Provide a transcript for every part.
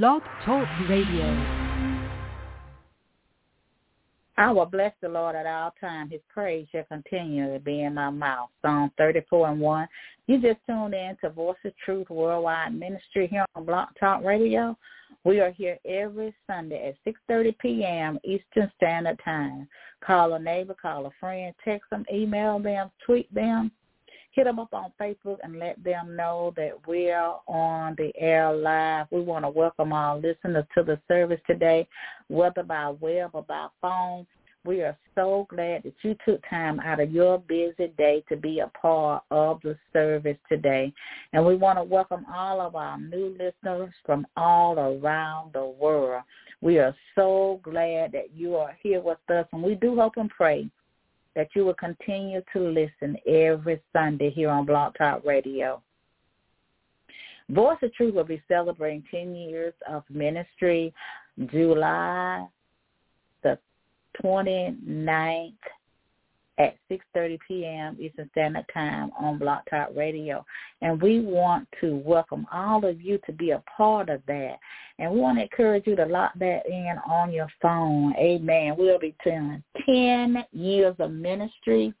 Blog Talk Radio. I will bless the Lord at all times. His praise shall continue to be in my mouth. Psalm 34 and 1. You just tuned in to Voice of Truth Worldwide Ministry here on Blog Talk Radio. We are here every Sunday at 6.30 p.m. Eastern Standard Time. Call a neighbor, call a friend, text them, email them, tweet them hit them up on Facebook and let them know that we're on the air live. We want to welcome our listeners to the service today, whether by web or by phone. We are so glad that you took time out of your busy day to be a part of the service today. And we want to welcome all of our new listeners from all around the world. We are so glad that you are here with us, and we do hope and pray that you will continue to listen every Sunday here on Blog Talk Radio. Voice of Truth will be celebrating 10 years of ministry July the 29th at 6.30 p.m. Eastern Standard Time on Blog Talk Radio. And we want to welcome all of you to be a part of that. And we want to encourage you to lock that in on your phone. Amen. We'll be telling 10 years of ministry.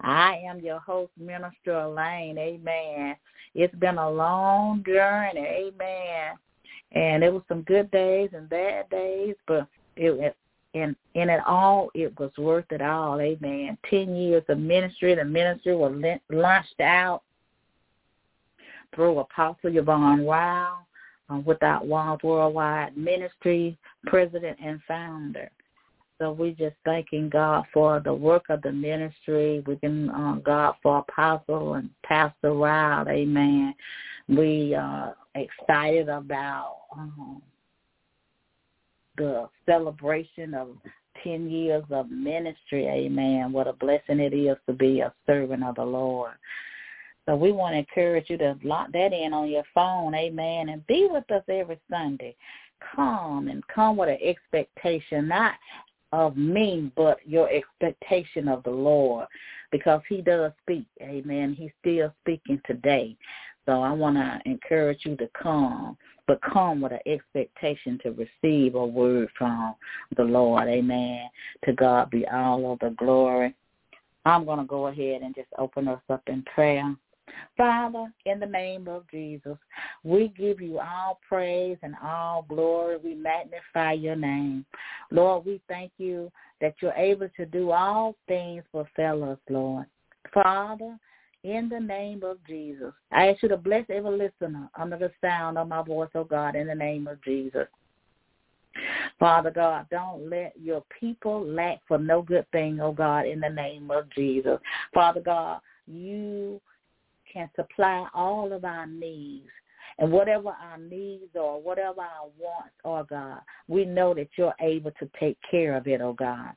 I am your host, Minister Elaine. Amen. It's been a long journey. Amen. And it was some good days and bad days, but it, and in it all, it was worth it all. Amen. Ten years of ministry. The ministry was launched out through Apostle Yvonne Wow, uh, Without Walls Worldwide Ministry, president and founder. So we're just thanking God for the work of the ministry. We can uh, God for Apostle and Pastor Wild. Amen. We are excited about um, the celebration of 10 years of ministry. Amen. What a blessing it is to be a servant of the Lord. So we want to encourage you to lock that in on your phone. Amen. And be with us every Sunday. Come and come with an expectation, not of me, but your expectation of the Lord because he does speak. Amen. He's still speaking today. So I want to encourage you to come but come with an expectation to receive a word from the Lord. Amen. To God be all of the glory. I'm going to go ahead and just open us up in prayer. Father, in the name of Jesus, we give you all praise and all glory. We magnify your name. Lord, we thank you that you're able to do all things for fellows, Lord. Father, in the name of Jesus. I ask you to bless every listener under the sound of my voice, oh God, in the name of Jesus. Father God, don't let your people lack for no good thing, oh God, in the name of Jesus. Father God, you can supply all of our needs and whatever our needs or whatever our wants are, God, we know that you're able to take care of it, oh God.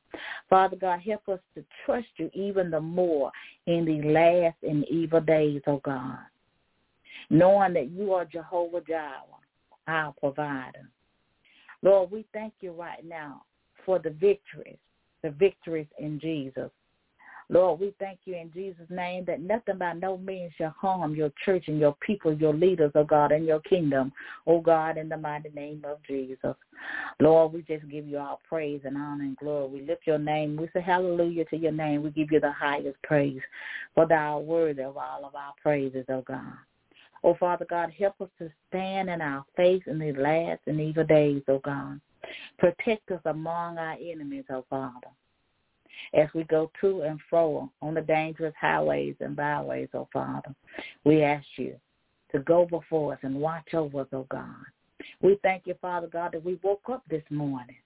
Father God, help us to trust you even the more in these last and evil days, oh God. Knowing that you are Jehovah Jireh, our provider. Lord, we thank you right now for the victories, the victories in Jesus. Lord, we thank you in Jesus' name that nothing by no means shall harm your church and your people, your leaders, oh God, and your kingdom, oh God, in the mighty name of Jesus. Lord, we just give you all praise and honor and glory. We lift your name. We say hallelujah to your name. We give you the highest praise, for thou worthy of all of our praises, oh God. Oh, Father God, help us to stand in our faith in these last and evil days, oh God. Protect us among our enemies, oh Father as we go to and fro on the dangerous highways and byways, oh Father. We ask you to go before us and watch over us, oh God. We thank you, Father God, that we woke up this morning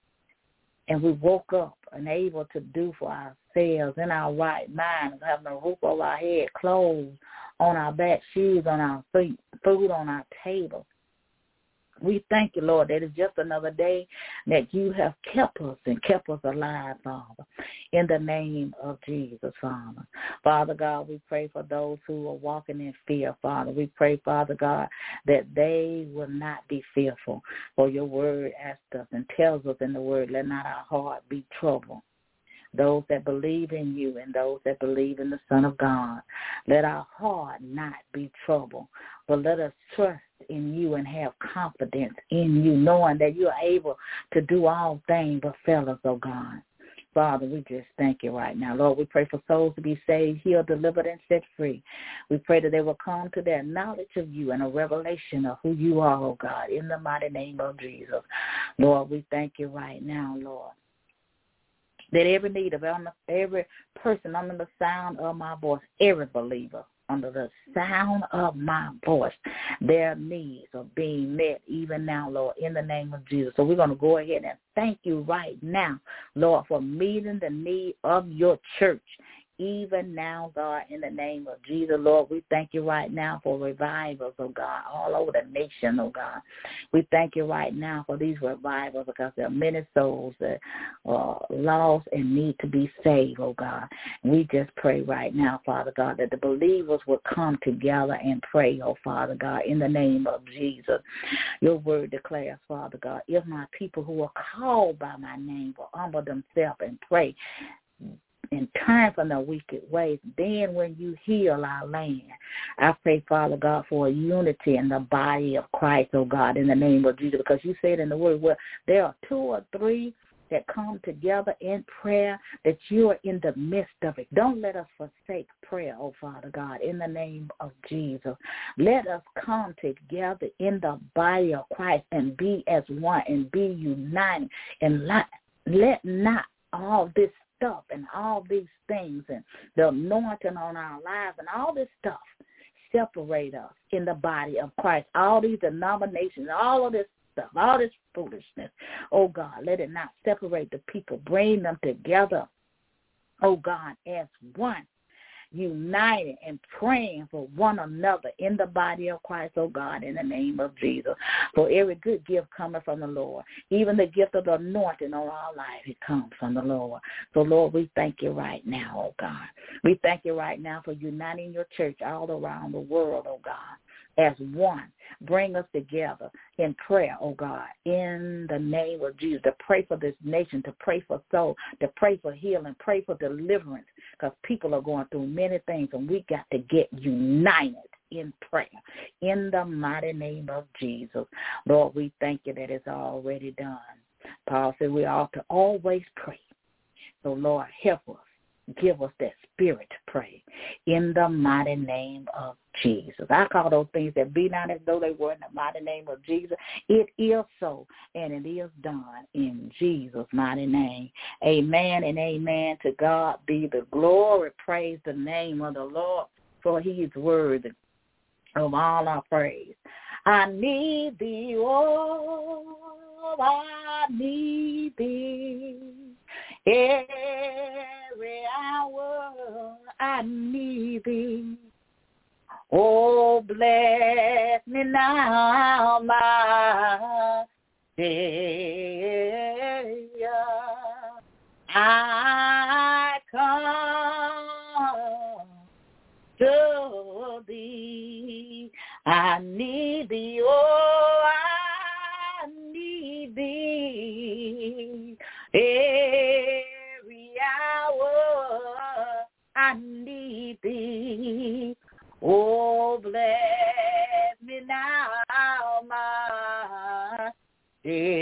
and we woke up and able to do for ourselves in our right minds, having a roof over our head, clothes on our back, shoes on our feet, food on our table. We thank you, Lord, that it's just another day that you have kept us and kept us alive, Father, in the name of Jesus, Father. Father God, we pray for those who are walking in fear, Father. We pray, Father God, that they will not be fearful. For your word asks us and tells us in the word, let not our heart be troubled those that believe in you and those that believe in the Son of God. Let our heart not be troubled. But let us trust in you and have confidence in you, knowing that you are able to do all things but fail us, oh God. Father, we just thank you right now. Lord, we pray for souls to be saved, healed, delivered, and set free. We pray that they will come to their knowledge of you and a revelation of who you are, oh God, in the mighty name of Jesus. Lord, we thank you right now, Lord that every need of every person under the sound of my voice, every believer under the sound of my voice, their needs are being met even now, Lord, in the name of Jesus. So we're going to go ahead and thank you right now, Lord, for meeting the need of your church even now, God, in the name of Jesus, Lord, we thank you right now for revivals, oh God, all over the nation, oh God. We thank you right now for these revivals because there are many souls that are lost and need to be saved, oh God. We just pray right now, Father God, that the believers will come together and pray, oh Father God, in the name of Jesus. Your word declares, Father God, if my people who are called by my name will humble themselves and pray, and turn from the wicked ways. Then when you heal our land, I pray, Father God, for unity in the body of Christ, oh God, in the name of Jesus, because you said in the word, well, there are two or three that come together in prayer, that you are in the midst of it. Don't let us forsake prayer, oh Father God, in the name of Jesus. Let us come together in the body of Christ and be as one and be united and let not all this stuff and all these things and the anointing on our lives and all this stuff separate us in the body of Christ. All these denominations, all of this stuff, all this foolishness. Oh God, let it not separate the people. Bring them together, oh God, as one united and praying for one another in the body of Christ, oh God, in the name of Jesus. For every good gift coming from the Lord, even the gift of the anointing on our life, it comes from the Lord. So Lord, we thank you right now, oh God. We thank you right now for uniting your church all around the world, oh God as one. Bring us together in prayer, oh God, in the name of Jesus, to pray for this nation, to pray for soul, to pray for healing, pray for deliverance, because people are going through many things, and we got to get united in prayer in the mighty name of Jesus. Lord, we thank you that it's already done. Paul said we ought to always pray. So, Lord, help us give us that spirit to pray in the mighty name of Jesus. I call those things that be not as though they were in the mighty name of Jesus. It is so, and it is done in Jesus' mighty name. Amen and amen. To God be the glory. Praise the name of the Lord, for he is worthy of all our praise. I need thee, oh, I need thee. Every hour I need thee. Oh, bless me now, my Savior. I come to thee. I need thee, oh, I need thee. Every hour I need thee. Oh, bless me now, my Savior.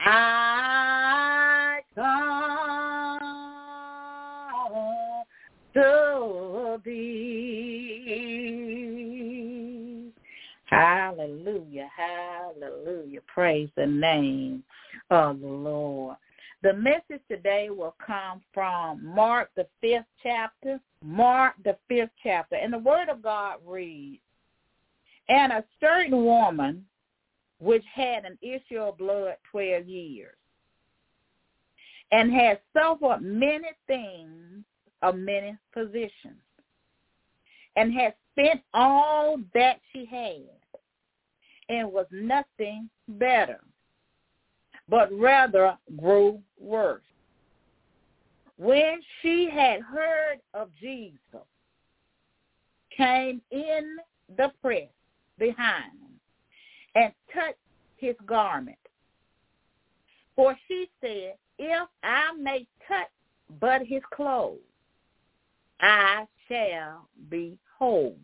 I come to thee. Hallelujah, hallelujah. Praise the name of the Lord. The message today will come from Mark, the fifth chapter. Mark, the fifth chapter. And the word of God reads, And a certain woman which had an issue of blood 12 years and had suffered many things of many physicians and had spent all that she had and was nothing better but rather grew worse. When she had heard of Jesus, came in the press behind and touched his garment. For she said, if I may touch but his clothes, I shall be whole.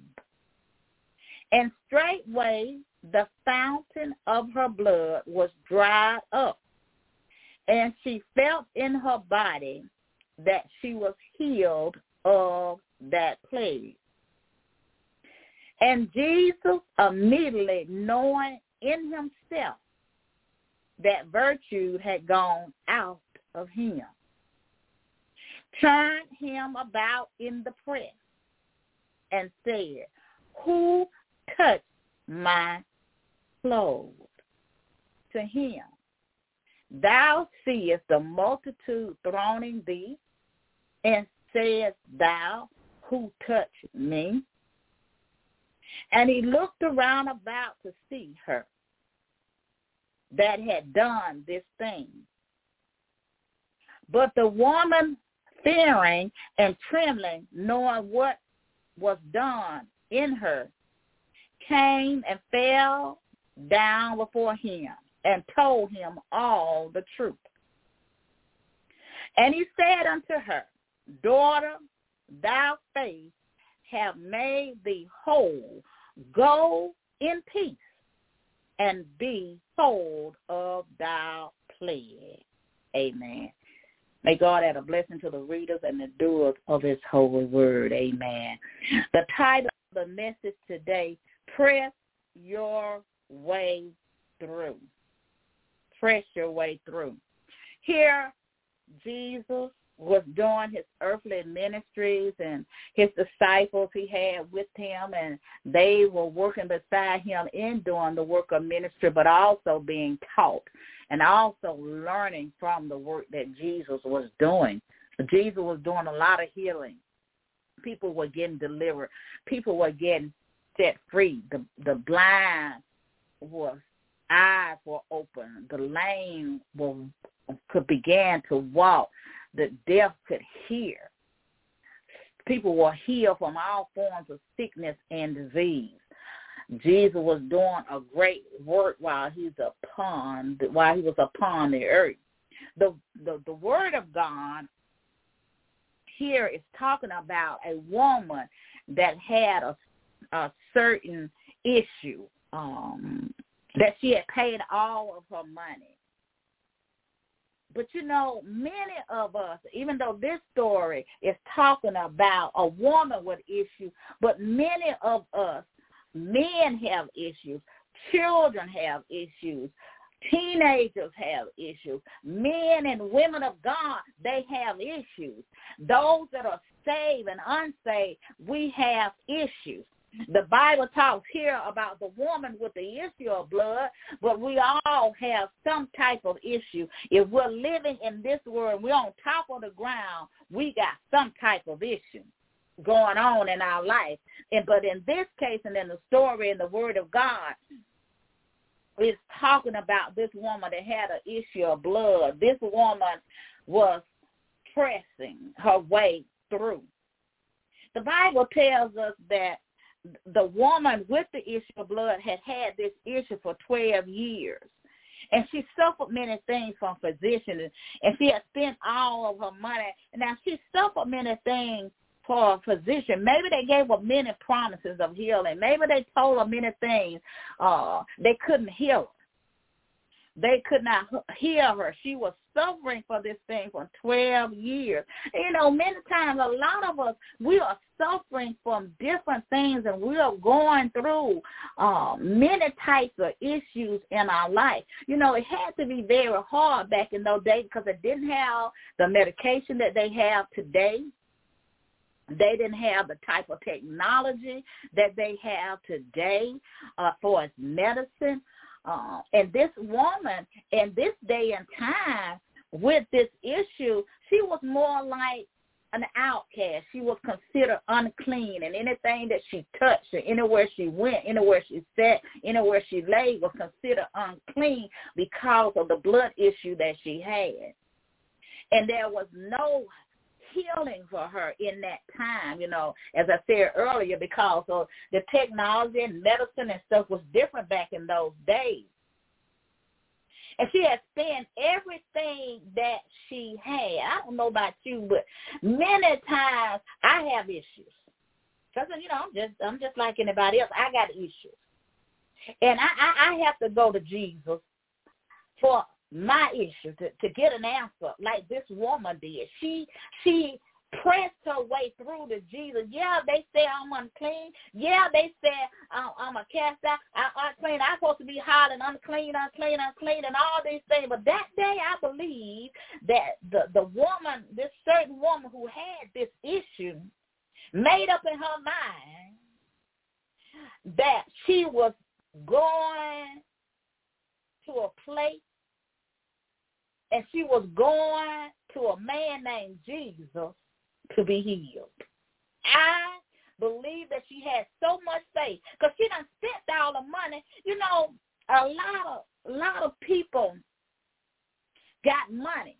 And straightway the fountain of her blood was dried up, and she felt in her body that she was healed of that plague. And Jesus, immediately knowing in himself that virtue had gone out of him, turned him about in the press and said, Who touched my clothes? To him, thou seest the multitude thronging thee, and sayest thou, Who touched me? And he looked around about to see her that had done this thing. But the woman, fearing and trembling, knowing what was done in her, came and fell down before him and told him all the truth. And he said unto her, Daughter, thy faith have made thee whole. Go in peace and be told of thy plague. Amen. May God add a blessing to the readers and the doers of his holy word. Amen. The title of the message today, Press Your Way Through. Press your way through. Here, Jesus was doing his earthly ministries and his disciples he had with him and they were working beside him in doing the work of ministry but also being taught and also learning from the work that Jesus was doing. Jesus was doing a lot of healing. People were getting delivered. People were getting set free. The the blind was eyes were open. The lame could begin to walk the deaf could hear. People were healed from all forms of sickness and disease. Jesus was doing a great work while he's upon while he was upon the earth. The the, the word of God here is talking about a woman that had a, a certain issue um, that she had paid all of her money but you know, many of us, even though this story is talking about a woman with issues, but many of us, men have issues, children have issues, teenagers have issues, men and women of God, they have issues. Those that are saved and unsaved, we have issues. The Bible talks here about the woman with the issue of blood, but we all have some type of issue. If we're living in this world, we're on top of the ground, we got some type of issue going on in our life. And but in this case and in the story in the word of God, it's talking about this woman that had an issue of blood. This woman was pressing her way through. The Bible tells us that the woman with the issue of blood had had this issue for 12 years. And she suffered many things from physicians, and she had spent all of her money. And Now she suffered many things for a physician. Maybe they gave her many promises of healing. Maybe they told her many things. Uh, they couldn't heal her. They could not heal her. She was suffering for this thing for 12 years. You know, many times, a lot of us, we are suffering from different things and we are going through uh, many types of issues in our life. You know, it had to be very hard back in those days because it didn't have the medication that they have today. They didn't have the type of technology that they have today uh, for medicine. Uh, and this woman in this day and time with this issue, she was more like an outcast. She was considered unclean, and anything that she touched, or anywhere she went, anywhere she sat, anywhere she lay, was considered unclean because of the blood issue that she had. And there was no healing for her in that time, you know, as I said earlier, because of the technology and medicine and stuff was different back in those days. And she had spent everything that she had. I don't know about you, but many times I have issues. Because you know, I'm just I'm just like anybody else. I got issues, and I I, I have to go to Jesus for my issue to to get an answer like this woman did. She she pressed her way through to Jesus. Yeah, they say I'm unclean. Yeah, they say uh, I'm a cast out, I'm unclean. I'm supposed to be hollering unclean, unclean, unclean, and all these things. But that day, I believe that the the woman, this certain woman who had this issue, made up in her mind that she was going to a place and she was going to a man named Jesus to be healed. I believe that she had so much faith because she done spent all the money. You know, a lot of a lot of people got money.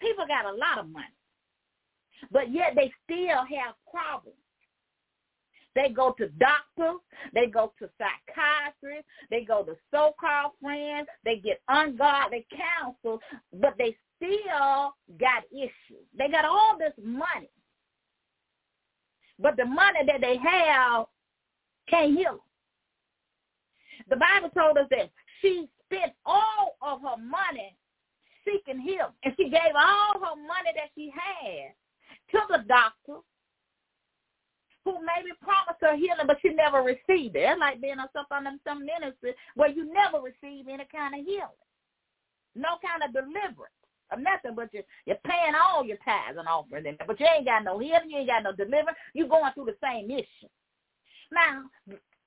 People got a lot of money, but yet they still have problems. They go to doctors, they go to psychiatrists, they go to so-called friends, they get ungodly counsel, but they still got issues. They got all this money. But the money that they have can't heal them. The Bible told us that she spent all of her money seeking him. And she gave all her money that she had to the doctor who maybe promised her healing, but she never received it. It's like being on some, some ministry where you never receive any kind of healing, no kind of deliverance of nothing but you, you're paying all your tithes and offerings in but you ain't got no healing, you ain't got no deliverance. You're going through the same issue. Now,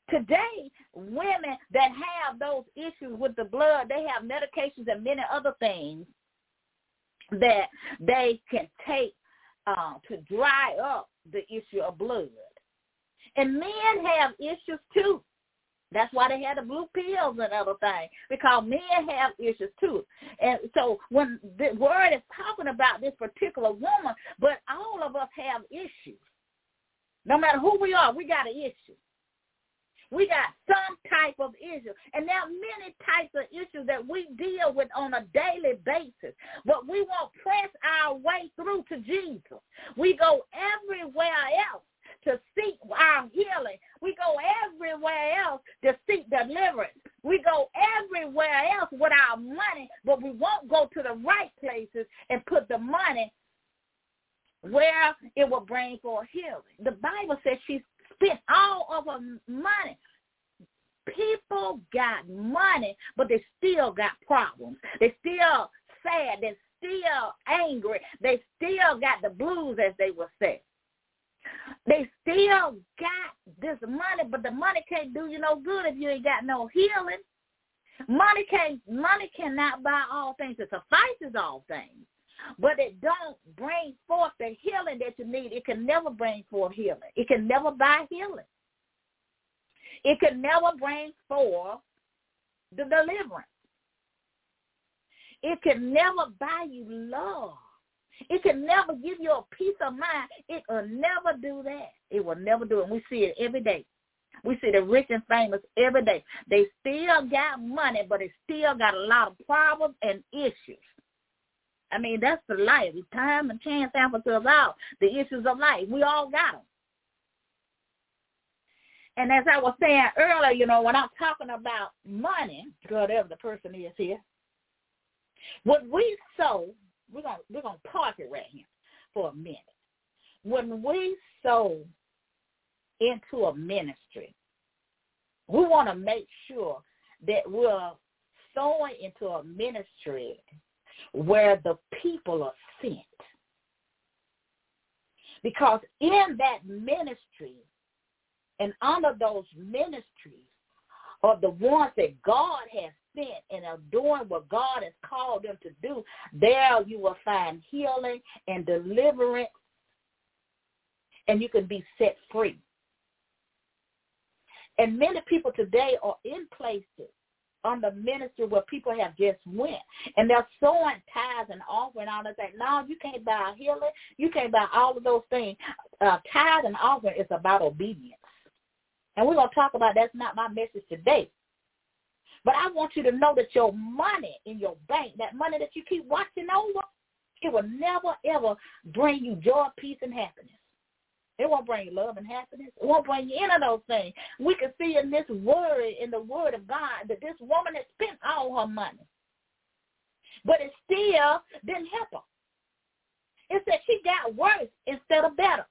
today, women that have those issues with the blood, they have medications and many other things that they can take uh, to dry up the issue of blood. And men have issues too. That's why they had the blue pills and other things because men have issues too. And so when the word is talking about this particular woman, but all of us have issues. No matter who we are, we got an issue. We got some type of issue. And there are many types of issues that we deal with on a daily basis. But we won't press our way through to Jesus. We go everywhere else to seek our healing. We go everywhere else to seek deliverance. We go everywhere else with our money, but we won't go to the right places and put the money where it will bring for healing. The Bible says she spent all of her money. People got money, but they still got problems. They still sad. They're still angry. They still got the blues, as they would say. They still got this money, but the money can't do you no good if you ain't got no healing. Money can money cannot buy all things. It suffices all things. But it don't bring forth the healing that you need. It can never bring forth healing. It can never buy healing. It can never bring forth the deliverance. It can never buy you love. It can never give you a peace of mind. It will never do that. It will never do it. And We see it every day. We see the rich and famous every day. They still got money, but they still got a lot of problems and issues. I mean, that's the life. Time and chance happens to us all. The issues of life. We all got them. And as I was saying earlier, you know, when I'm talking about money, whatever the person is here, what we sow we're gonna we're gonna park it right here for a minute. When we sow into a ministry, we want to make sure that we're sowing into a ministry where the people are sent. Because in that ministry and under those ministries are the ones that God has sent and are doing what God has called them to do, there you will find healing and deliverance and you can be set free. And many people today are in places on the ministry where people have just went and they're sowing tithes and offering all that. No, you can't buy healing. You can't buy all of those things. Uh, tithe and offering is about obedience. And we're going to talk about that's not my message today. But I want you to know that your money in your bank, that money that you keep watching over, it will never, ever bring you joy, peace, and happiness. It won't bring love and happiness. It won't bring you any of those things. We can see in this word, in the word of God, that this woman has spent all her money. But it still didn't help her. It said she got worse instead of better.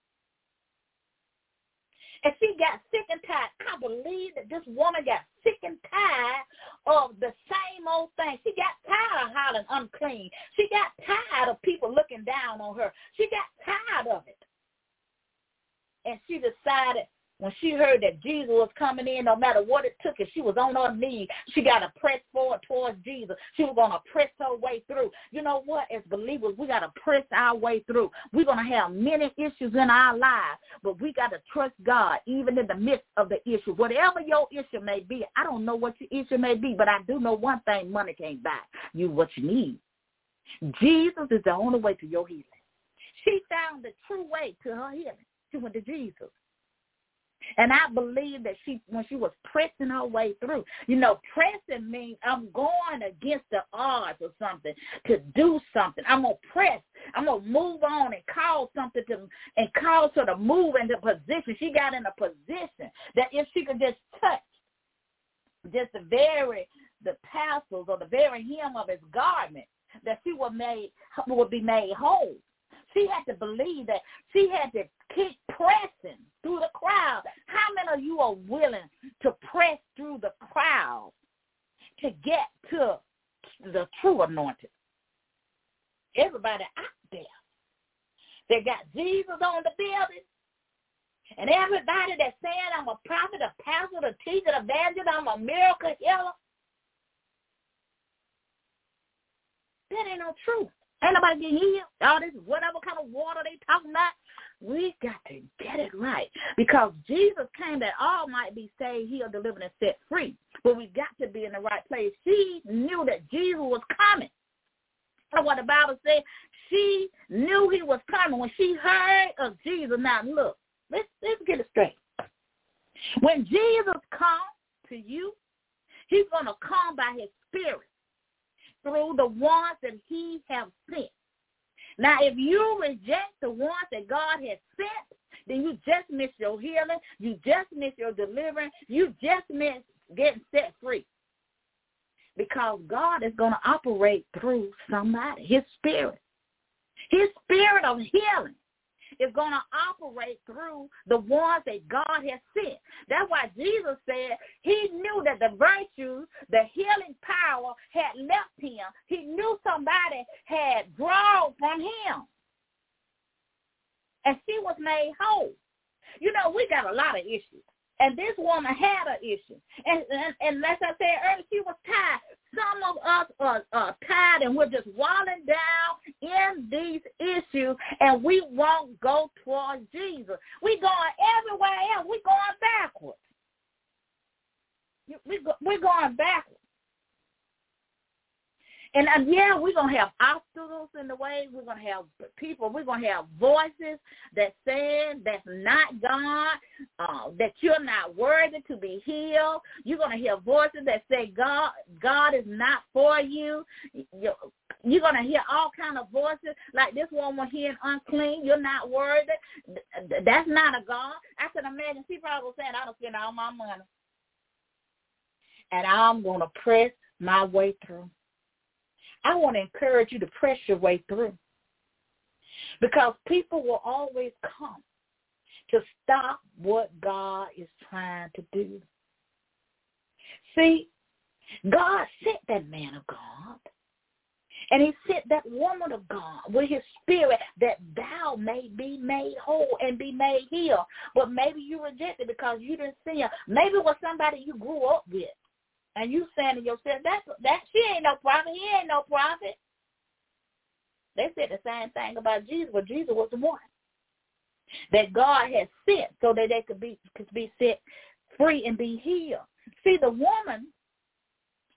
And she got sick and tired. I believe that this woman got sick and tired of the same old thing. She got tired of hollering unclean. She got tired of people looking down on her. She got tired of it. And she decided when she heard that Jesus was coming in, no matter what it took, if she was on her knees, she got to press forward towards Jesus. She was going to press her way through. You know what? As believers, we got to press our way through. We're going to have many issues in our lives, but we got to trust God even in the midst of the issue. Whatever your issue may be, I don't know what your issue may be, but I do know one thing, money can't buy you what you need. Jesus is the only way to your healing. She found the true way to her healing. She went to Jesus. And I believe that she, when she was pressing her way through, you know, pressing means I'm going against the odds or something to do something. I'm gonna press. I'm gonna move on and cause something to and cause her to move into position. She got in a position that if she could just touch just the very the tassels or the very hem of his garment, that she would made would be made whole. She had to believe that she had to keep pressing through the crowd. How many of you are willing to press through the crowd to get to the true anointing? Everybody out there. They got Jesus on the building. And everybody that's saying I'm a prophet, a pastor, a teacher, a evangelist, I'm a miracle healer. That ain't no truth. Ain't nobody getting healed. All this whatever kind of water they talking about. We got to get it right. Because Jesus came that all might be saved, healed, delivered, and set free. But we got to be in the right place. She knew that Jesus was coming. That's what the Bible said. She knew he was coming when she heard of Jesus. Now look, let's let's get it straight. When Jesus comes to you, he's gonna come by his spirit through the ones that he has sent. Now, if you reject the ones that God has sent, then you just miss your healing. You just miss your deliverance. You just miss getting set free. Because God is going to operate through somebody, his spirit. His spirit of healing is going to operate through the ones that God has sent. That's why Jesus said he knew that the virtue, the healing power had left him. He knew somebody had drawn from him. And she was made whole. You know, we got a lot of issues. And this woman had an issue. And, and, and as I said earlier, she was tired. Some of us are, are tired and we're just walling down in these issues and we won't go towards Jesus. We're going everywhere else. we going backwards. We, we're going backwards. And uh, yeah, we're gonna have obstacles in the way. We're gonna have people. We're gonna have voices that say that's not God, uh, that you're not worthy to be healed. You're gonna hear voices that say God, God is not for you. You're, you're gonna hear all kind of voices like this was hearing unclean. You're not worthy. That's not a God. I can imagine she probably was saying, "I don't spend all my money, and I'm gonna press my way through." I want to encourage you to press your way through. Because people will always come to stop what God is trying to do. See, God sent that man of God. And he sent that woman of God with his spirit that thou may be made whole and be made healed. But maybe you rejected because you didn't see him. Maybe it was somebody you grew up with. And you saying to yourself, that that she ain't no prophet, he ain't no prophet. They said the same thing about Jesus, but Jesus was the one that God had sent so that they could be could be set free and be healed. See, the woman,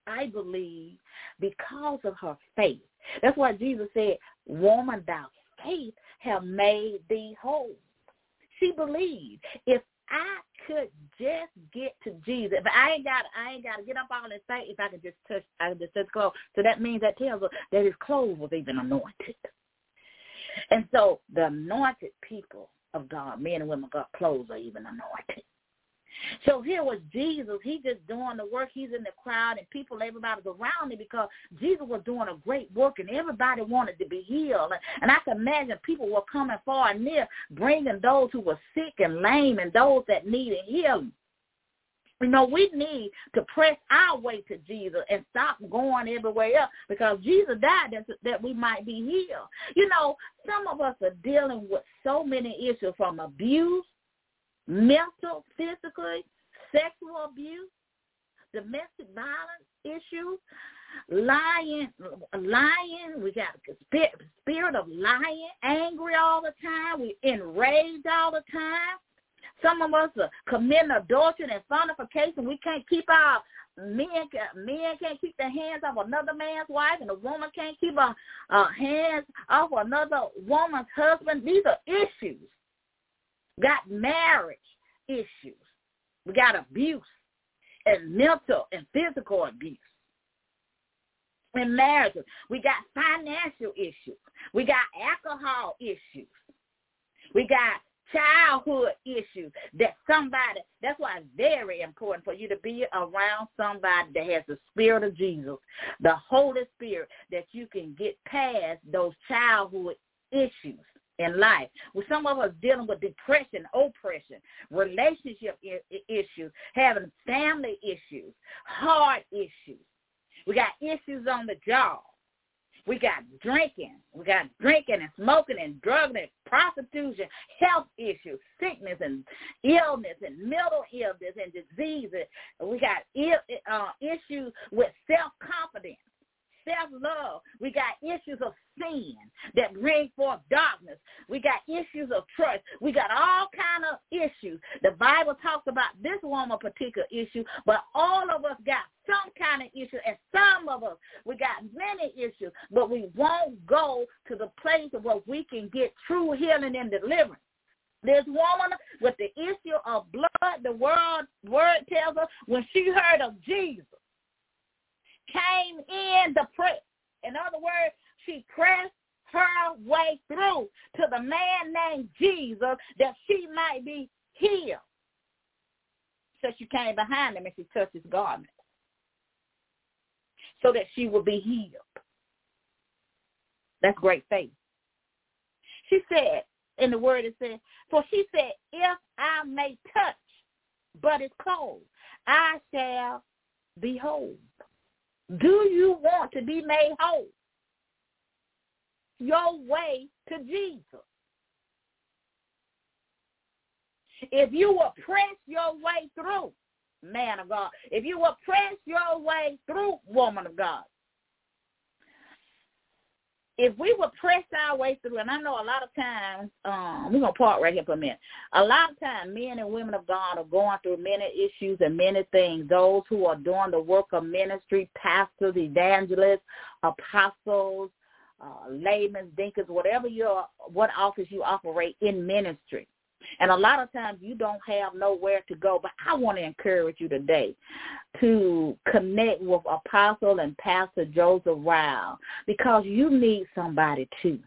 I believe, because of her faith. That's why Jesus said, Woman, thy faith have made thee whole. She believed. If I could just get to Jesus. If I ain't got, I ain't got to get up on and say. If I could just touch, I could just touch clothes. So that means that tells us that his clothes was even anointed. And so the anointed people of God. Men and women got clothes are even anointed. So here was Jesus. He just doing the work. He's in the crowd and people, everybody's around him because Jesus was doing a great work and everybody wanted to be healed. And I can imagine people were coming far and near, bringing those who were sick and lame and those that needed healing. You know, we need to press our way to Jesus and stop going everywhere else because Jesus died that, that we might be healed. You know, some of us are dealing with so many issues from abuse, mental, physical, sexual abuse, domestic violence issues, lying, lying. We got a spirit of lying, angry all the time. We enraged all the time. Some of us are committing adultery and fornication. We can't keep our men men can't keep their hands off another man's wife, and a woman can't keep her uh, hands off another woman's husband. These are issues. Got marriage issues. We got abuse and mental and physical abuse. In marriages, we got financial issues. We got alcohol issues. We got childhood issues that somebody, that's why it's very important for you to be around somebody that has the spirit of Jesus, the Holy Spirit, that you can get past those childhood issues in life. With some of us dealing with depression, oppression, relationship I- issues, having family issues, heart issues. We got issues on the job. We got drinking. We got drinking and smoking and drugging and prostitution, health issues, sickness and illness and mental illness and diseases. We got Ill, uh, issues with self-confidence self-love. We got issues of sin that bring forth darkness. We got issues of trust. We got all kind of issues. The Bible talks about this woman particular issue, but all of us got some kind of issue, and some of us, we got many issues, but we won't go to the place where we can get true healing and deliverance. This woman with the issue of blood, the word word tells us when she heard of Jesus, came in the press. In other words, she pressed her way through to the man named Jesus that she might be healed. So she came behind him and she touched his garment so that she would be healed. That's great faith. She said, in the word it said, for she said, if I may touch but it's cold, I shall be whole. Do you want to be made whole? Your way to Jesus. If you will press your way through, man of God, if you will press your way through, woman of God, if we would press our way through, and I know a lot of times, um, we're gonna part right here for a minute. A lot of times, men and women of God are going through many issues and many things. Those who are doing the work of ministry, pastors, evangelists, apostles, uh, laymen, deacons, whatever your what office you operate in ministry. And a lot of times you don't have nowhere to go. But I want to encourage you today to connect with Apostle and Pastor Joseph Ryle because you need somebody too.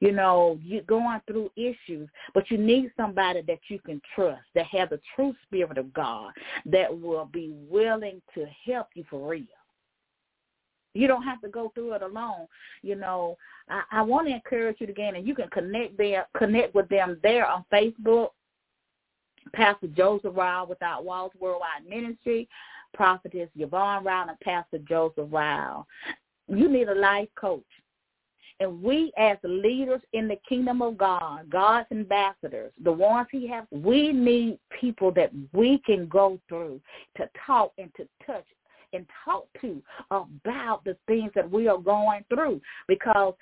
You know, you're going through issues, but you need somebody that you can trust, that has the true spirit of God, that will be willing to help you for real. You don't have to go through it alone. You know, I, I want to encourage you again, and you can connect there, connect with them there on Facebook. Pastor Joseph Ryle Without Walls Worldwide Ministry, Prophetess Yvonne Ryle, and Pastor Joseph Ryle. You need a life coach. And we as leaders in the kingdom of God, God's ambassadors, the ones he has, we need people that we can go through to talk and to touch and talk to about the things that we are going through because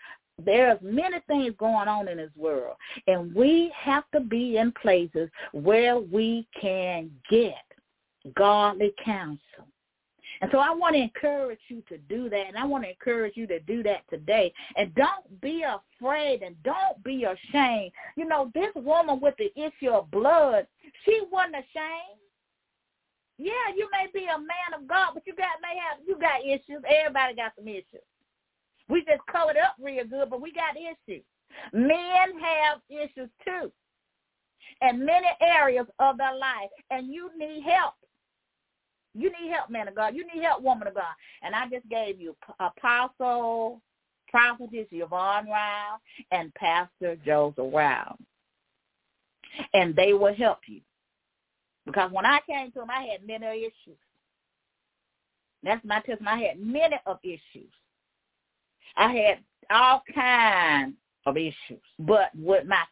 there's many things going on in this world and we have to be in places where we can get godly counsel. And so I want to encourage you to do that, and I want to encourage you to do that today. And don't be afraid and don't be ashamed. You know, this woman with the issue of blood, she wasn't ashamed. Yeah, you may be a man of God, but you got may have you got issues. Everybody got some issues. We just covered up real good, but we got issues. Men have issues too in many areas of their life, and you need help. You need help, man of God. You need help, woman of God. And I just gave you Apostle, Prophetess Yvonne Rao, and Pastor Joseph Rao. And they will help you. Because when I came to them, I had many issues. That's my testimony. I had many of issues. I had all kinds of issues. But with my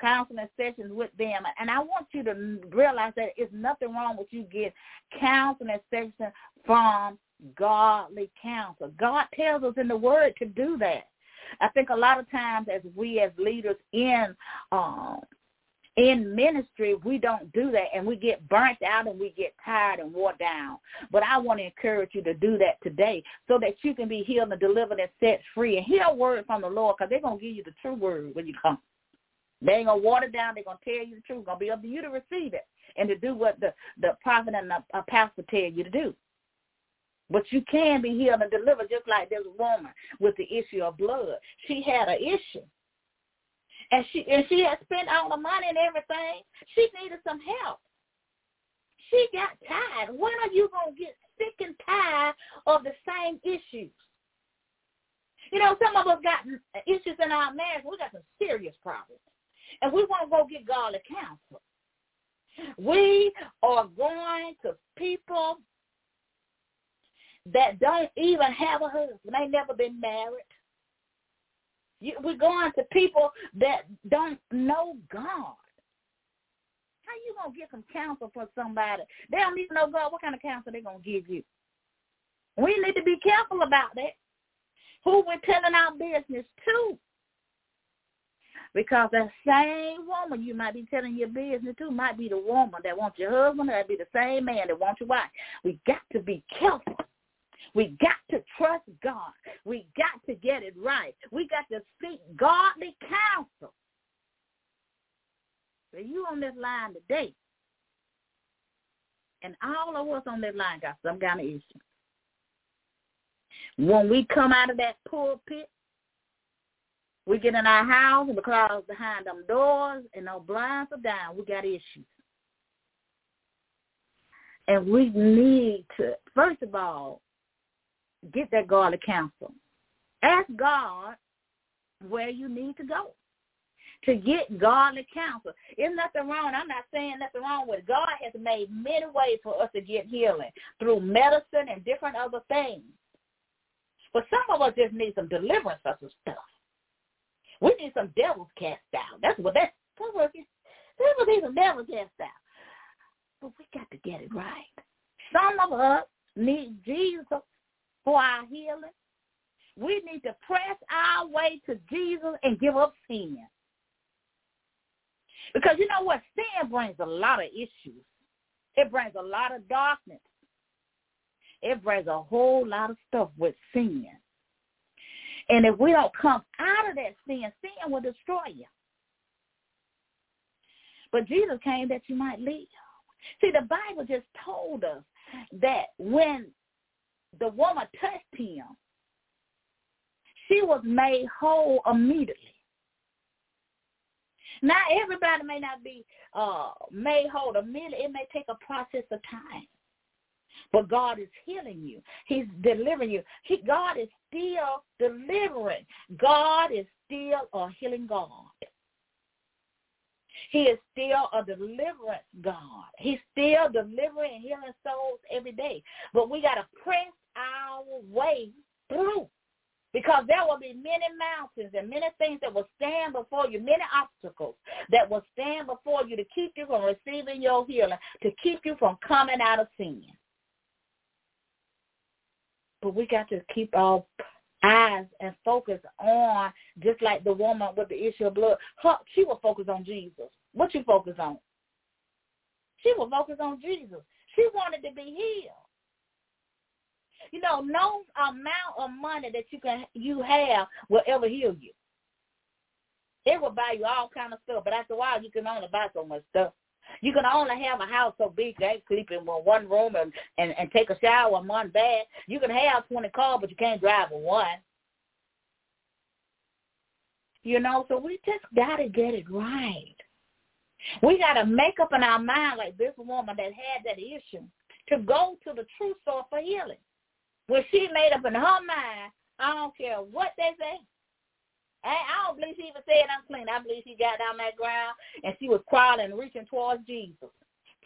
counseling sessions with them, and I want you to realize that it's nothing wrong with you getting counseling and sessions from godly counsel. God tells us in the Word to do that. I think a lot of times as we as leaders in um, in ministry, we don't do that and we get burnt out and we get tired and wore down. But I want to encourage you to do that today so that you can be healed and delivered and set free and hear a word from the Lord because they're going to give you the true word when you come. They ain't going to water down. They're going to tell you the truth. It's going to be up to you to receive it and to do what the, the prophet and the pastor tell you to do. But you can be healed and delivered just like this woman with the issue of blood. She had an issue and she and she had spent all the money and everything. She needed some help. She got tired. When are you gonna get sick and tired of the same issues? You know, some of us got issues in our marriage. We got some serious problems, and we want to go get godly counsel. We are going to people that don't even have a husband. They never been married. We're going to people that don't know God. How you gonna get some counsel for somebody? They don't even know God. What kind of counsel they gonna give you? We need to be careful about that. Who we're telling our business to. Because that same woman you might be telling your business to might be the woman that wants your husband, or that be the same man that wants your wife. We got to be careful we got to trust God. We got to get it right. We got to seek godly counsel. So you on this line today, and all of us on this line got some kind of issue. When we come out of that pulpit, we get in our house and because behind them doors and no blinds are down, we got issues. And we need to, first of all, get that godly counsel. Ask God where you need to go to get godly counsel. There's nothing wrong. I'm not saying nothing wrong with it. God has made many ways for us to get healing through medicine and different other things. But some of us just need some deliverance of some stuff. We need some devils cast out. That's what that's, that's what that's what some devils cast out. But we got to get it right. Some of us need Jesus for our healing. We need to press our way to Jesus and give up sin. Because you know what? Sin brings a lot of issues. It brings a lot of darkness. It brings a whole lot of stuff with sin. And if we don't come out of that sin, sin will destroy you. But Jesus came that you might live. See, the Bible just told us that when the woman touched him, she was made whole immediately. Now, everybody may not be uh, made whole immediately. It may take a process of time. But God is healing you. He's delivering you. He, God is still delivering. God is still a healing God. He is still a deliverance God. He's still delivering and healing souls every day. But we got to press our way through. Because there will be many mountains and many things that will stand before you, many obstacles that will stand before you to keep you from receiving your healing, to keep you from coming out of sin. But we got to keep our eyes and focus on, just like the woman with the issue of blood, her, she will focus on Jesus. What you focus on? She will focus on Jesus. She wanted to be healed. You know, no amount of money that you can you have will ever heal you. It will buy you all kind of stuff, but after a while, you can only buy so much stuff. You can only have a house so big they sleep in one room and, and and take a shower in one bath. You can have twenty cars, but you can't drive one. You know, so we just got to get it right. We got to make up in our mind like this woman that had that issue to go to the true source for healing. When she made up in her mind, I don't care what they say. I, I don't believe she even said I'm clean. I believe she got down that ground and she was crawling, and reaching towards Jesus,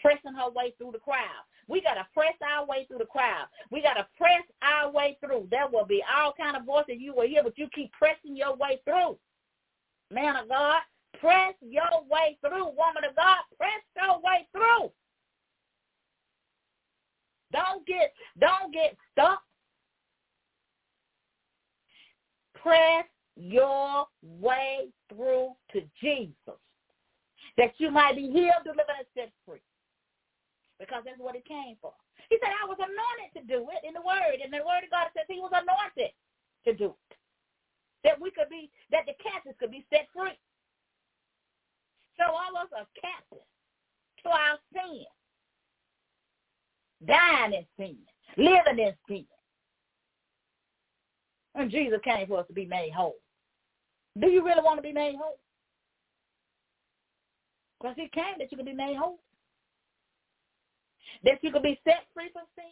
pressing her way through the crowd. We got to press our way through the crowd. We got to press our way through. There will be all kind of voices you will hear, but you keep pressing your way through. Man of God, press your way through. Woman of God, press your way through. Don't get don't get stuck. Press your way through to Jesus. That you might be healed, delivered, and set free because that's what it came for. He said, I was anointed to do it in the word. And the word of God says he was anointed to do it. That we could be, that the captives could be set free. So all of us are captive to our sin. Dying in sin. Living in sin. And Jesus came for us to be made whole. Do you really want to be made whole? Because he came that you could be made whole that you can be set free from sin,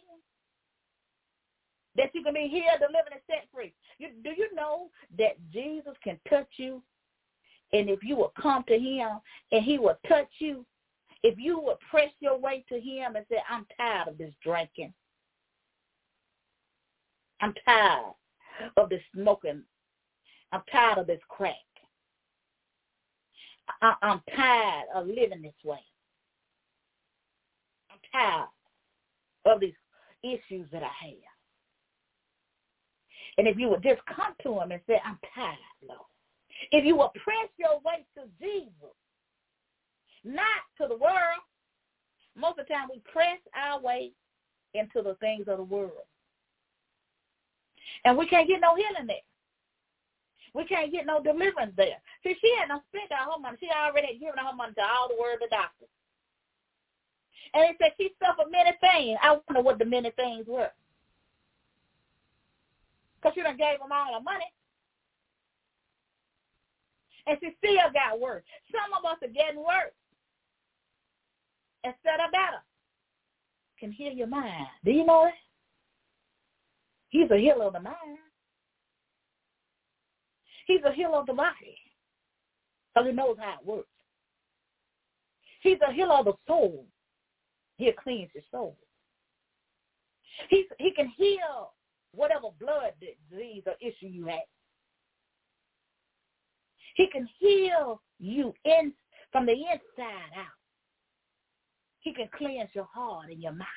that you can be healed, delivered, and set free. You, do you know that Jesus can touch you? And if you will come to him and he will touch you, if you will press your way to him and say, I'm tired of this drinking. I'm tired of this smoking. I'm tired of this crack. I, I'm tired of living this way I'm tired of these issues that I have. And if you would just come to him and say, I'm tired, Lord. If you will press your way to Jesus, not to the world. Most of the time we press our way into the things of the world. And we can't get no healing there. We can't get no deliverance there. See, she had no spent all her money. She already had given her money to all the world of the doctors. And it said she suffered many things. I wonder what the many things were. Because she done gave them all her money. And she still got worse. Some of us are getting worse instead of better. Can heal your mind. Do you know that? He's a healer of the mind. He's a healer of the body. Because he knows how it works. He's a healer of the soul. He'll cleanse your soul. He, he can heal whatever blood disease or issue you have. He can heal you in from the inside out. He can cleanse your heart and your mind.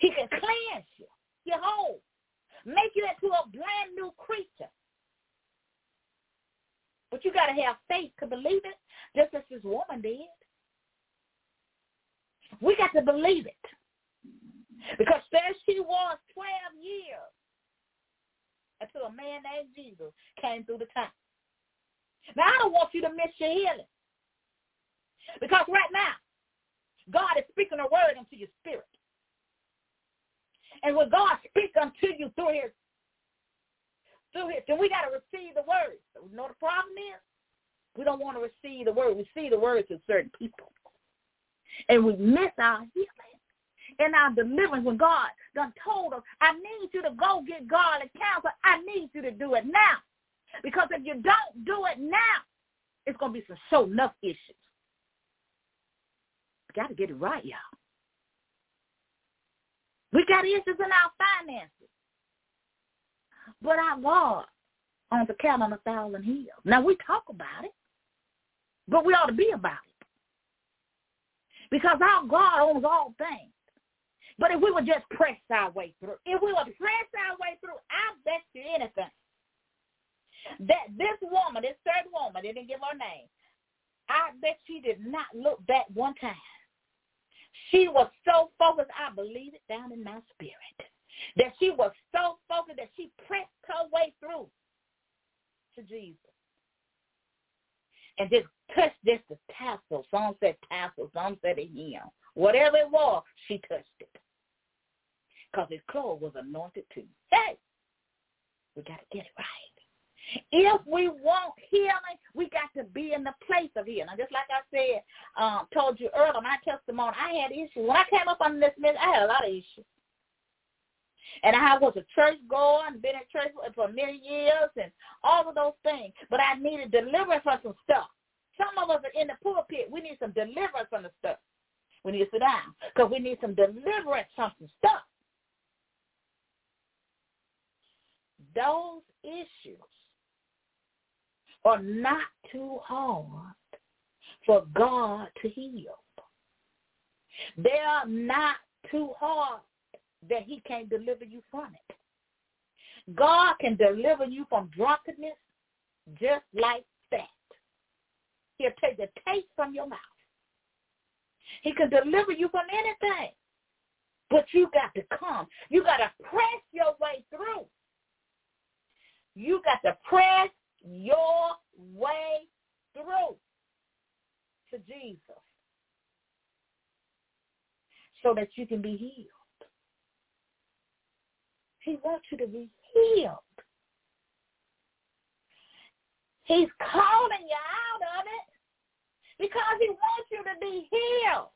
He can cleanse you, your whole, make you into a brand new creature. But you got to have faith to believe it, just as this woman did. We got to believe it. Because there she was 12 years until a man named Jesus came through the time. Now, I don't want you to miss your healing. Because right now, God is speaking a word into your spirit. And when God speaks unto you through his, through his, then we got to receive the word. You know the problem is? We don't want to receive the word. We see the words to certain people and we miss our healing and our deliverance when God done told us, I need you to go get God and counsel. I need you to do it now. Because if you don't do it now, it's going to be some show enough issues. Got to get it right, y'all. We got issues in our finances. But our God owns a cattle on a thousand hills. Now, we talk about it, but we ought to be about it because our God owns all things. But if we would just press our way through, if we would press our way through, I bet you anything that this woman, this third woman, they didn't give her name, I bet she did not look back one time. She was so focused, I believe it down in my spirit, that she was so focused that she pressed her way through to Jesus and just touched just the tassel. Some said tassel, some said a hem. Whatever it was, she touched it. Because his clothes was anointed too. Hey! We got to get it right. If we want healing, we got to be in the place of healing. Just like I said, um, told you earlier, my testimony, I had issues. When I came up on this message, I had a lot of issues. And I was a church goer and been in church for many years and all of those things. But I needed deliverance from some stuff. Some of us are in the pulpit. We need some deliverance from the stuff. We need to sit down because we need some deliverance from some stuff. Those issues are not too hard for God to heal. They are not too hard that he can't deliver you from it. God can deliver you from drunkenness just like that. He'll take the taste from your mouth. He can deliver you from anything. But you got to come. You got to press your way through. You got to press your way through to Jesus so that you can be healed. He wants you to be healed. He's calling you out of it because he wants you to be healed.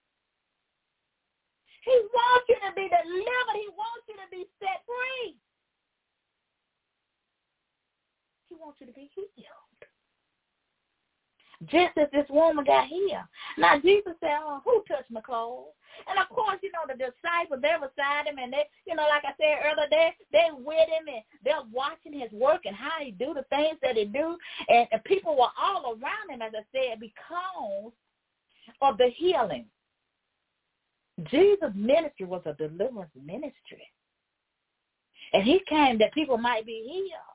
He wants you to be delivered. He wants you to be set free. He wants you to be healed. Just as this woman got healed. Now Jesus said, oh, who touched my clothes? And of course, you know, the disciples, they're beside him and they, you know, like I said earlier, they, they're with him and they're watching his work and how he do the things that he do. And, and people were all around him, as I said, because of the healing. Jesus' ministry was a deliverance ministry. And he came that people might be healed.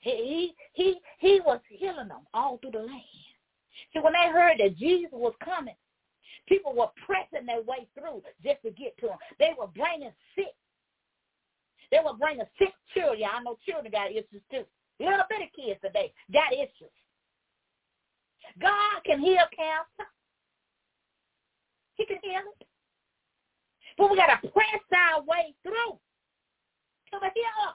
He he he was healing them all through the land. See, when they heard that Jesus was coming, people were pressing their way through just to get to him. They were bringing sick. They were bringing sick children. I know children got issues too. Little bitty kids today got issues. God can heal cancer. He can heal it. But we got to press our way through to the healer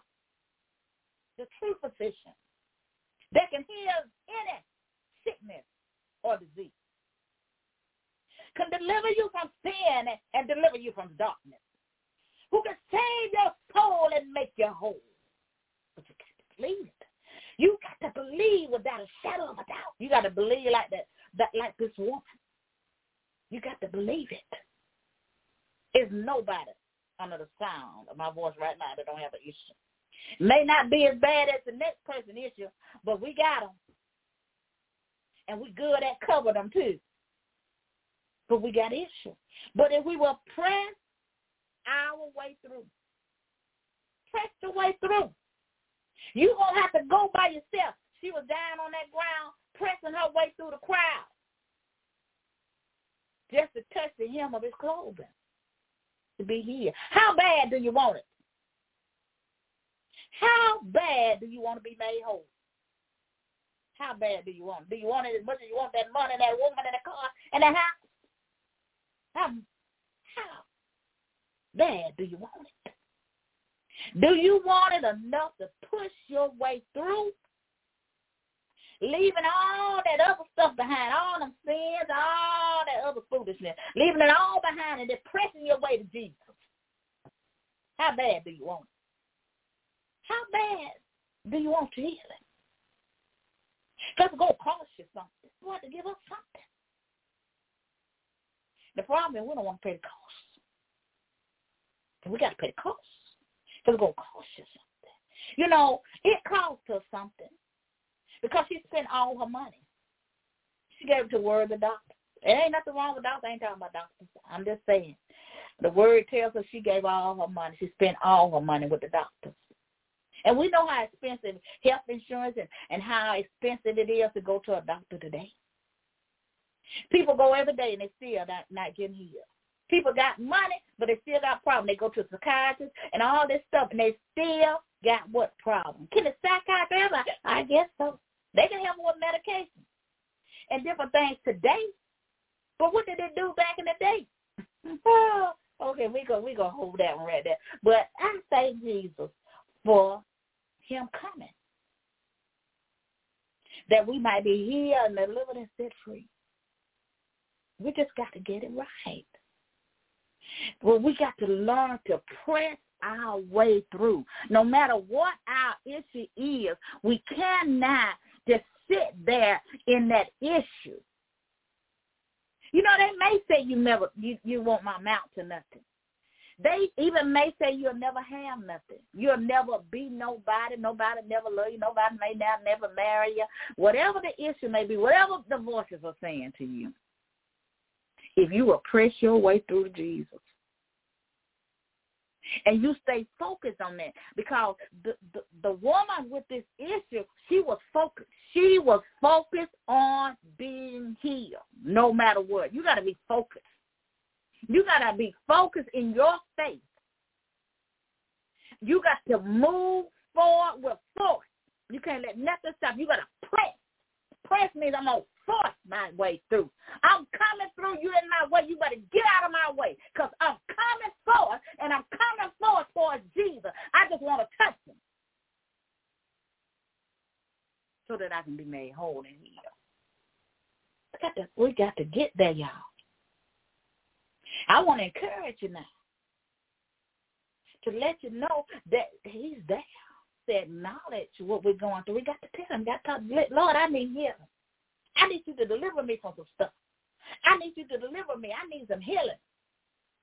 the true physician that can heal any sickness or disease, can deliver you from sin and deliver you from darkness, who can save your soul and make you whole. But you got to believe it. You got to believe without a shadow of a doubt. You got to believe like that, that like this woman. You got to believe it. There's nobody under the sound of my voice right now that don't have an issue. May not be as bad as the next person issue, but we got them. And we good at cover them too. But we got issues. But if we will press our way through, press the way through. You won't have to go by yourself. She was down on that ground, pressing her way through the crowd just to touch the hem of his clothing to be healed. How bad do you want it? How bad do you want to be made whole? How bad do you want? Do you want it as much as you want that money, that woman, and the car, and the house? How, how bad do you want it? Do you want it enough to push your way through? Leaving all that other stuff behind, all them sins, all that other foolishness, leaving it all behind and then pressing your way to Jesus. How bad do you want it? How bad do you want your healing? Because it's going to cost you something. You have to give up something. The problem is we don't want to pay the cost. We got to pay the cost. Because it's going to cost you something. You know, it cost her something because she spent all her money. She gave it to word the doctor. There ain't nothing wrong with doctors. I ain't talking about doctors. I'm just saying. The word tells us she gave all her money. She spent all her money with the doctors. And we know how expensive health insurance and, and how expensive it is to go to a doctor today. People go every day and they still not, not getting healed. People got money, but they still got problems. They go to a psychiatrist and all this stuff, and they still got what problem? Can a psychiatrist help? I guess so. They can help with medication and different things today. But what did they do back in the day? oh, okay, we go we gonna hold that one right there. But I thank Jesus for him coming. That we might be healed and delivered and set free. We just got to get it right. Well, we got to learn to press our way through. No matter what our issue is, we cannot just sit there in that issue. You know, they may say you never you, you won't mouth to nothing. They even may say you'll never have nothing. You'll never be nobody. Nobody never love you. Nobody may now never marry you. Whatever the issue may be, whatever the voices are saying to you, if you will press your way through Jesus, and you stay focused on that because the, the the woman with this issue she was focused she was focused on being healed no matter what you got to be focused you got to be focused in your faith you got to move forward with force you can't let nothing stop you got to press press means i'm going to force my way through. I'm coming through you in my way. You better get out of my way because I'm coming forth and I'm coming forth towards Jesus. I just want to touch him so that I can be made whole and healed. We got to, we got to get there, y'all. I want to encourage you now to let you know that he's there. To acknowledge what we're going through. We got to tell him, got to talk, Lord, I need healing. I need you to deliver me from some stuff. I need you to deliver me. I need some healing.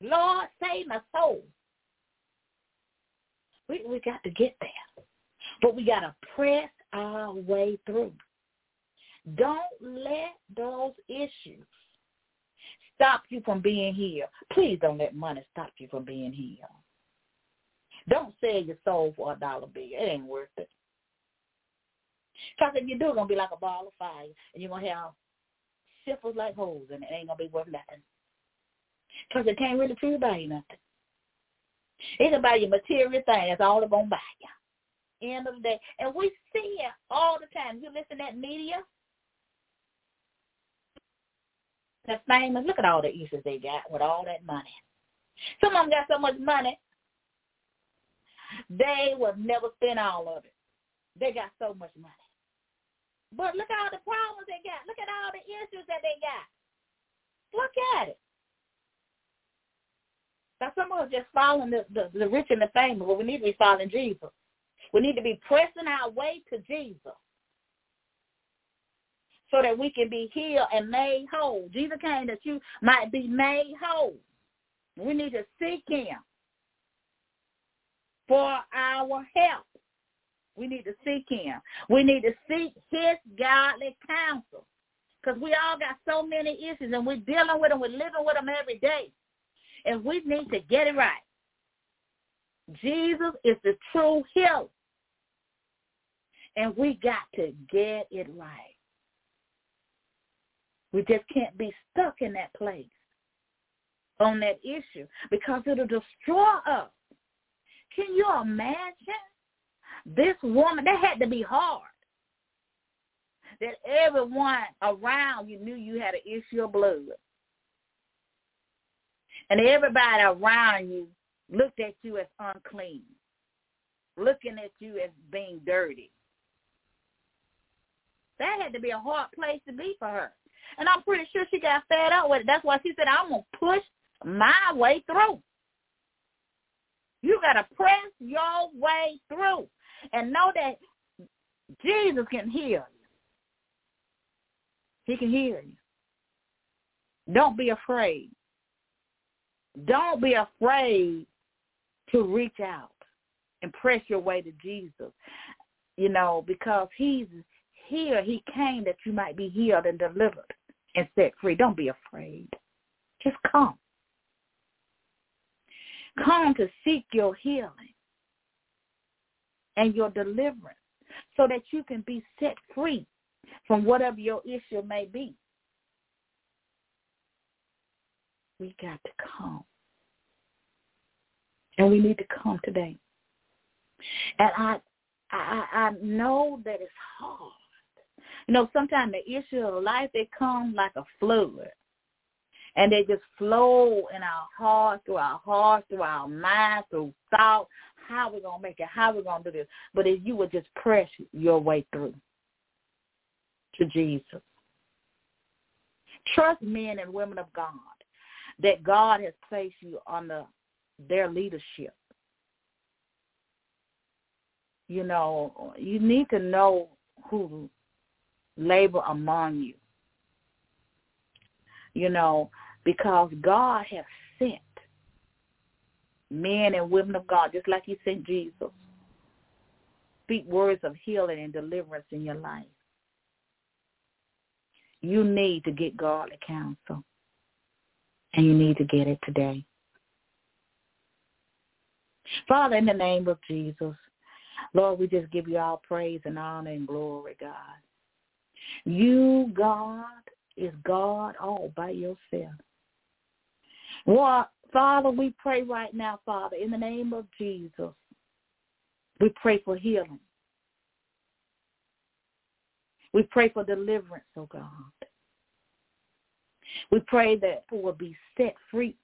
Lord, save my soul. We we got to get there. But we got to press our way through. Don't let those issues stop you from being healed. Please don't let money stop you from being healed. Don't sell your soul for a dollar bill. It ain't worth it. Because if you do, it's going to be like a ball of fire. And you're going to have shippers like holes and it. ain't going to be worth nothing. Because it can't really truly buy you nothing. It's about your material thing. That's all it's going to buy you. End of the day. And we see it all the time. You listen to that media. That's famous. Look at all the issues they got with all that money. Some of them got so much money, they will never spend all of it. They got so much money. But look at all the problems they got. Look at all the issues that they got. Look at it. Now some of us just following the, the, the rich and the famous, but we need to be following Jesus. We need to be pressing our way to Jesus so that we can be healed and made whole. Jesus came that you might be made whole. We need to seek him for our help. We need to seek him. We need to seek his godly counsel. Because we all got so many issues and we're dealing with them. We're living with them every day. And we need to get it right. Jesus is the true healer. And we got to get it right. We just can't be stuck in that place on that issue because it'll destroy us. Can you imagine this woman, that had to be hard. That everyone around you knew you had an issue of blood. And everybody around you looked at you as unclean, looking at you as being dirty. That had to be a hard place to be for her. And I'm pretty sure she got fed up with it. That's why she said, I'm going to push my way through. You got to press your way through and know that Jesus can heal you. He can heal you. Don't be afraid. Don't be afraid to reach out and press your way to Jesus. You know, because he's here. He came that you might be healed and delivered and set free. Don't be afraid. Just come. Come to seek your healing and your deliverance so that you can be set free from whatever your issue may be. We got to come. And we need to come today. And I I I know that it's hard. You know, sometimes the issue of life they come like a flood. And they just flow in our heart, through our heart, through our mind, through thought, how we're going to make it, how we're going to do this. But if you would just press your way through to Jesus. Trust men and women of God that God has placed you under their leadership. You know, you need to know who labor among you. You know, because God has sent men and women of God, just like he sent Jesus. Speak words of healing and deliverance in your life. You need to get godly counsel. And you need to get it today. Father, in the name of Jesus, Lord, we just give you all praise and honor and glory, God. You, God, is God all by yourself. Well, Father, we pray right now, Father, in the name of Jesus. We pray for healing. We pray for deliverance, oh God. We pray that people will be set free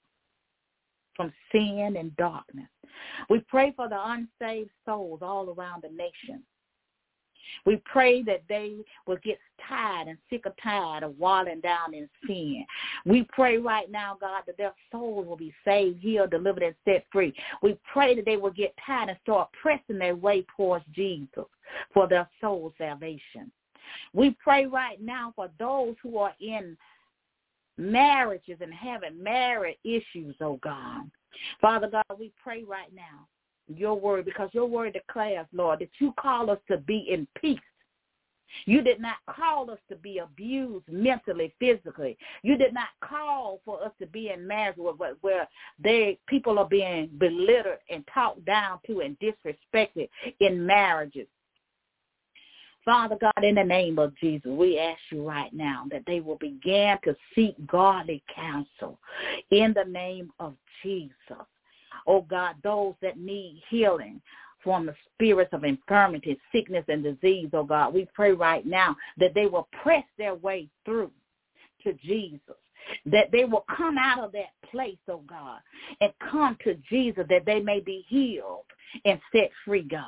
from sin and darkness. We pray for the unsaved souls all around the nation. We pray that they will get tired and sick or tired of walling down in sin. We pray right now, God, that their souls will be saved, healed, delivered, and set free. We pray that they will get tired and start pressing their way towards Jesus for their soul salvation. We pray right now for those who are in marriages and having marriage issues, oh God. Father God, we pray right now your word because your word declares, Lord, that you call us to be in peace. You did not call us to be abused mentally, physically. You did not call for us to be in marriage where, where they people are being belittled and talked down to and disrespected in marriages. Father God, in the name of Jesus, we ask you right now that they will begin to seek godly counsel in the name of Jesus. Oh God, those that need healing from the spirits of infirmity, sickness, and disease, oh God, we pray right now that they will press their way through to Jesus that they will come out of that place, oh God, and come to Jesus that they may be healed and set free, God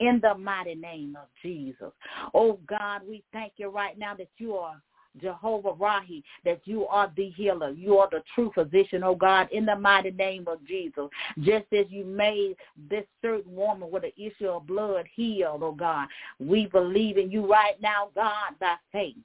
in the mighty name of Jesus. Oh God, we thank you right now that you are Jehovah Rahi, that you are the healer. You are the true physician, oh God, in the mighty name of Jesus. Just as you made this certain woman with an issue of blood healed, oh God, we believe in you right now, God, by faith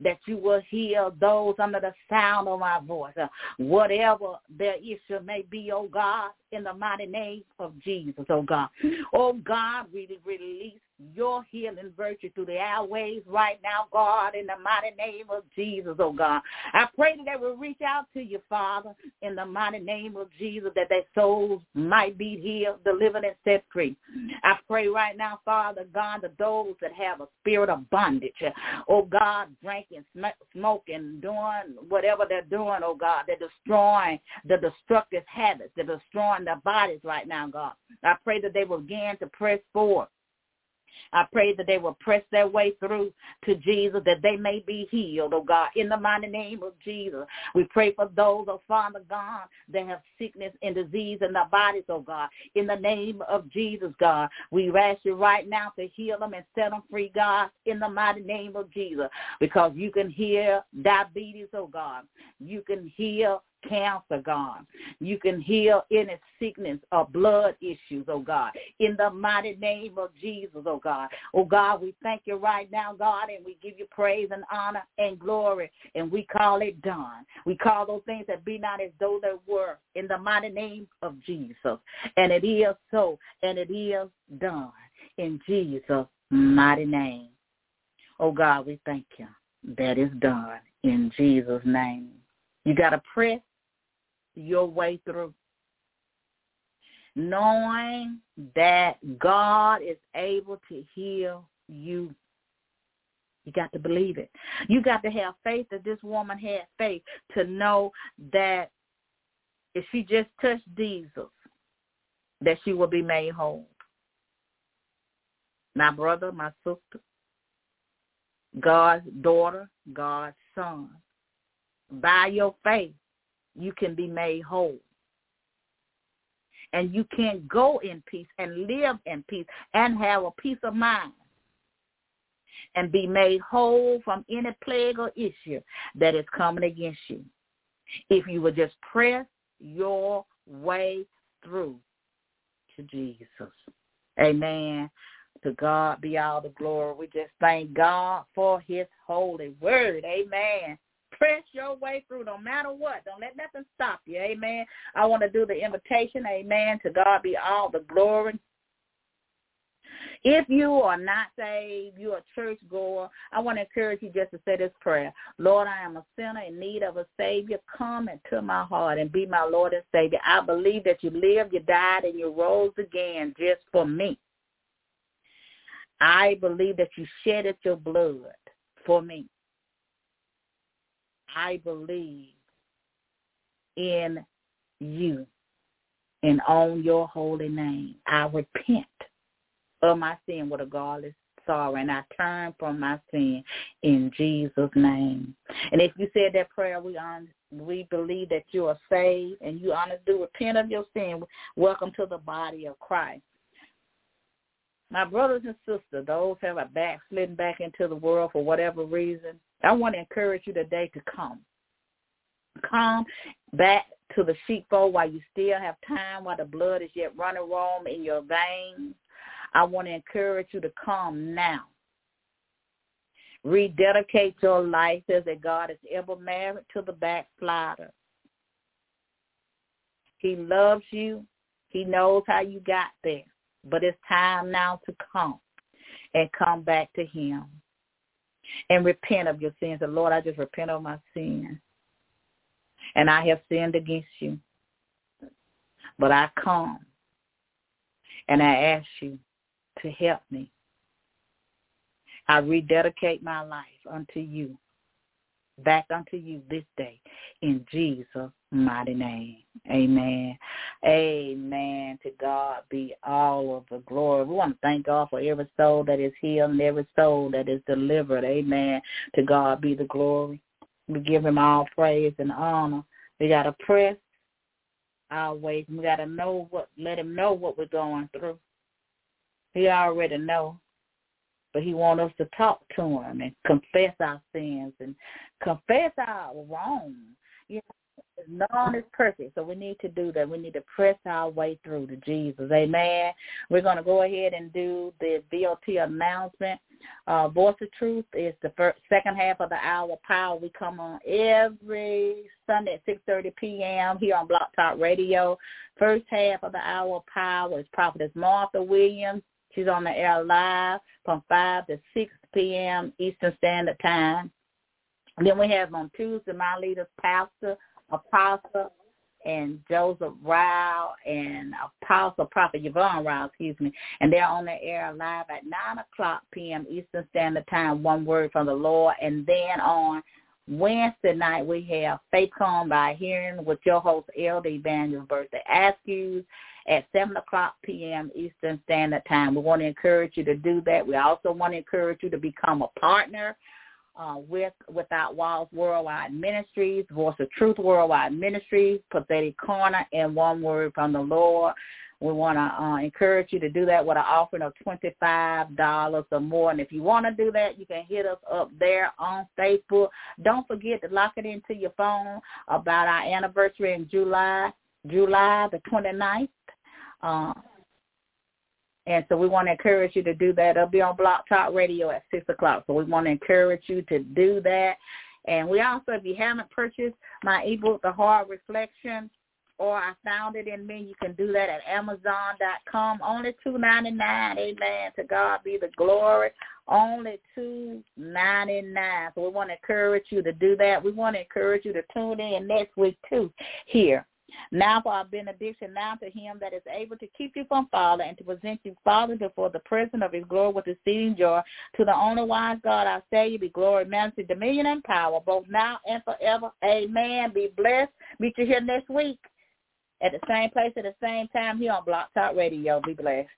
that you will heal those under the sound of my voice. Uh, whatever their issue may be, oh God, in the mighty name of Jesus, oh God. Oh God, we release your healing virtue through the airways right now, God, in the mighty name of Jesus, oh God. I pray that they will reach out to you, Father, in the mighty name of Jesus, that their souls might be healed, delivered, and set free. I pray right now, Father, God, that those that have a spirit of bondage, oh God, drinking, smoking, doing whatever they're doing, oh God, they're destroying the destructive habits, they're destroying their bodies right now, God. I pray that they will begin to press forward I pray that they will press their way through to Jesus, that they may be healed, oh God, in the mighty name of Jesus. We pray for those, oh Father God, that have sickness and disease in their bodies, oh God. In the name of Jesus, God, we ask you right now to heal them and set them free, God, in the mighty name of Jesus, because you can heal diabetes, oh God. You can heal cancer, God. You can heal any sickness or blood issues, oh God. In the mighty name of Jesus, oh God. Oh God, we thank you right now, God, and we give you praise and honor and glory, and we call it done. We call those things that be not as though they were in the mighty name of Jesus. And it is so, and it is done in Jesus' mighty name. Oh God, we thank you. That is done in Jesus' name. You got to press your way through. Knowing that God is able to heal you. You got to believe it. You got to have faith that this woman had faith to know that if she just touched Jesus, that she will be made whole. My brother, my sister, God's daughter, God's son. By your faith, you can be made whole. and you can go in peace and live in peace and have a peace of mind and be made whole from any plague or issue that is coming against you. If you would just press your way through to Jesus. Amen. To God be all the glory. We just thank God for his holy word. Amen. Press your way through no matter what. Don't let nothing stop you. Amen. I want to do the invitation. Amen. To God be all the glory. If you are not saved, you're a church goer, I want to encourage you just to say this prayer. Lord, I am a sinner in need of a Savior. Come into my heart and be my Lord and Savior. I believe that you lived, you died, and you rose again just for me. I believe that you shedded your blood for me. I believe in you and on your holy name. I repent of my sin with a godless sorrow, and I turn from my sin in Jesus' name. And if you said that prayer, we on we believe that you are saved and you honestly repent of your sin. Welcome to the body of Christ. My brothers and sisters, those have a backslidden back into the world for whatever reason, I want to encourage you today to come. Come back to the sheepfold while you still have time, while the blood is yet running warm in your veins. I want to encourage you to come now. Rededicate your life as a God is ever married to the backslider. He loves you. He knows how you got there. But it's time now to come and come back to him and repent of your sins. And Lord, I just repent of my sins. And I have sinned against you. But I come and I ask you to help me. I rededicate my life unto you, back unto you this day, in Jesus' mighty name. Amen. Amen. To God be all of the glory. We want to thank God for every soul that is healed and every soul that is delivered. Amen. To God be the glory. We give him all praise and honor. We got to press our ways. We got to know what, let him know what we're going through. He already know. But he wants us to talk to him and confess our sins and confess our wrongs. You know, none is perfect, so we need to do that. We need to press our way through to Jesus. Amen. We're going to go ahead and do the VOT announcement. Uh, Voice of Truth is the first, second half of the hour. Power. We come on every Sunday at 6.30 p.m. here on Blog Talk Radio. First half of the hour, Power is Prophetess Martha Williams. She's on the air live from 5 to 6 p.m. Eastern Standard Time. And then we have on Tuesday my leaders, Pastor, Apostle, and Joseph Rao and Apostle Prophet Yvonne Rao, excuse me. And they're on the air live at 9 o'clock p.m. Eastern Standard Time, one word from the Lord. And then on Wednesday night, we have Faith Come by Hearing with your host, Elder Evangelist Birthday Askews at 7 o'clock p.m. Eastern Standard Time. We want to encourage you to do that. We also want to encourage you to become a partner uh, with Without Walls Worldwide Ministries, Voice of Truth Worldwide Ministries, Prophetic Corner, and One Word from the Lord. We want to uh, encourage you to do that with an offering of $25 or more. And if you want to do that, you can hit us up there on Facebook. Don't forget to lock it into your phone about our anniversary in July, July the 29th. Uh, and so we want to encourage you to do that. It'll be on Blog Talk Radio at 6 o'clock. So we want to encourage you to do that. And we also, if you haven't purchased my ebook, The Hard Reflection, or I found it in me, you can do that at Amazon.com. Only two ninety nine. Amen. To God be the glory. Only two ninety nine. So we want to encourage you to do that. We want to encourage you to tune in next week too here now for our benediction, now to him that is able to keep you from falling and to present you Father before the presence of his glory with exceeding joy. To the only wise God, I say you be glory, majesty, dominion, and power, both now and forever. Amen. Be blessed. Meet you here next week at the same place at the same time here on Blog Talk Radio. Be blessed.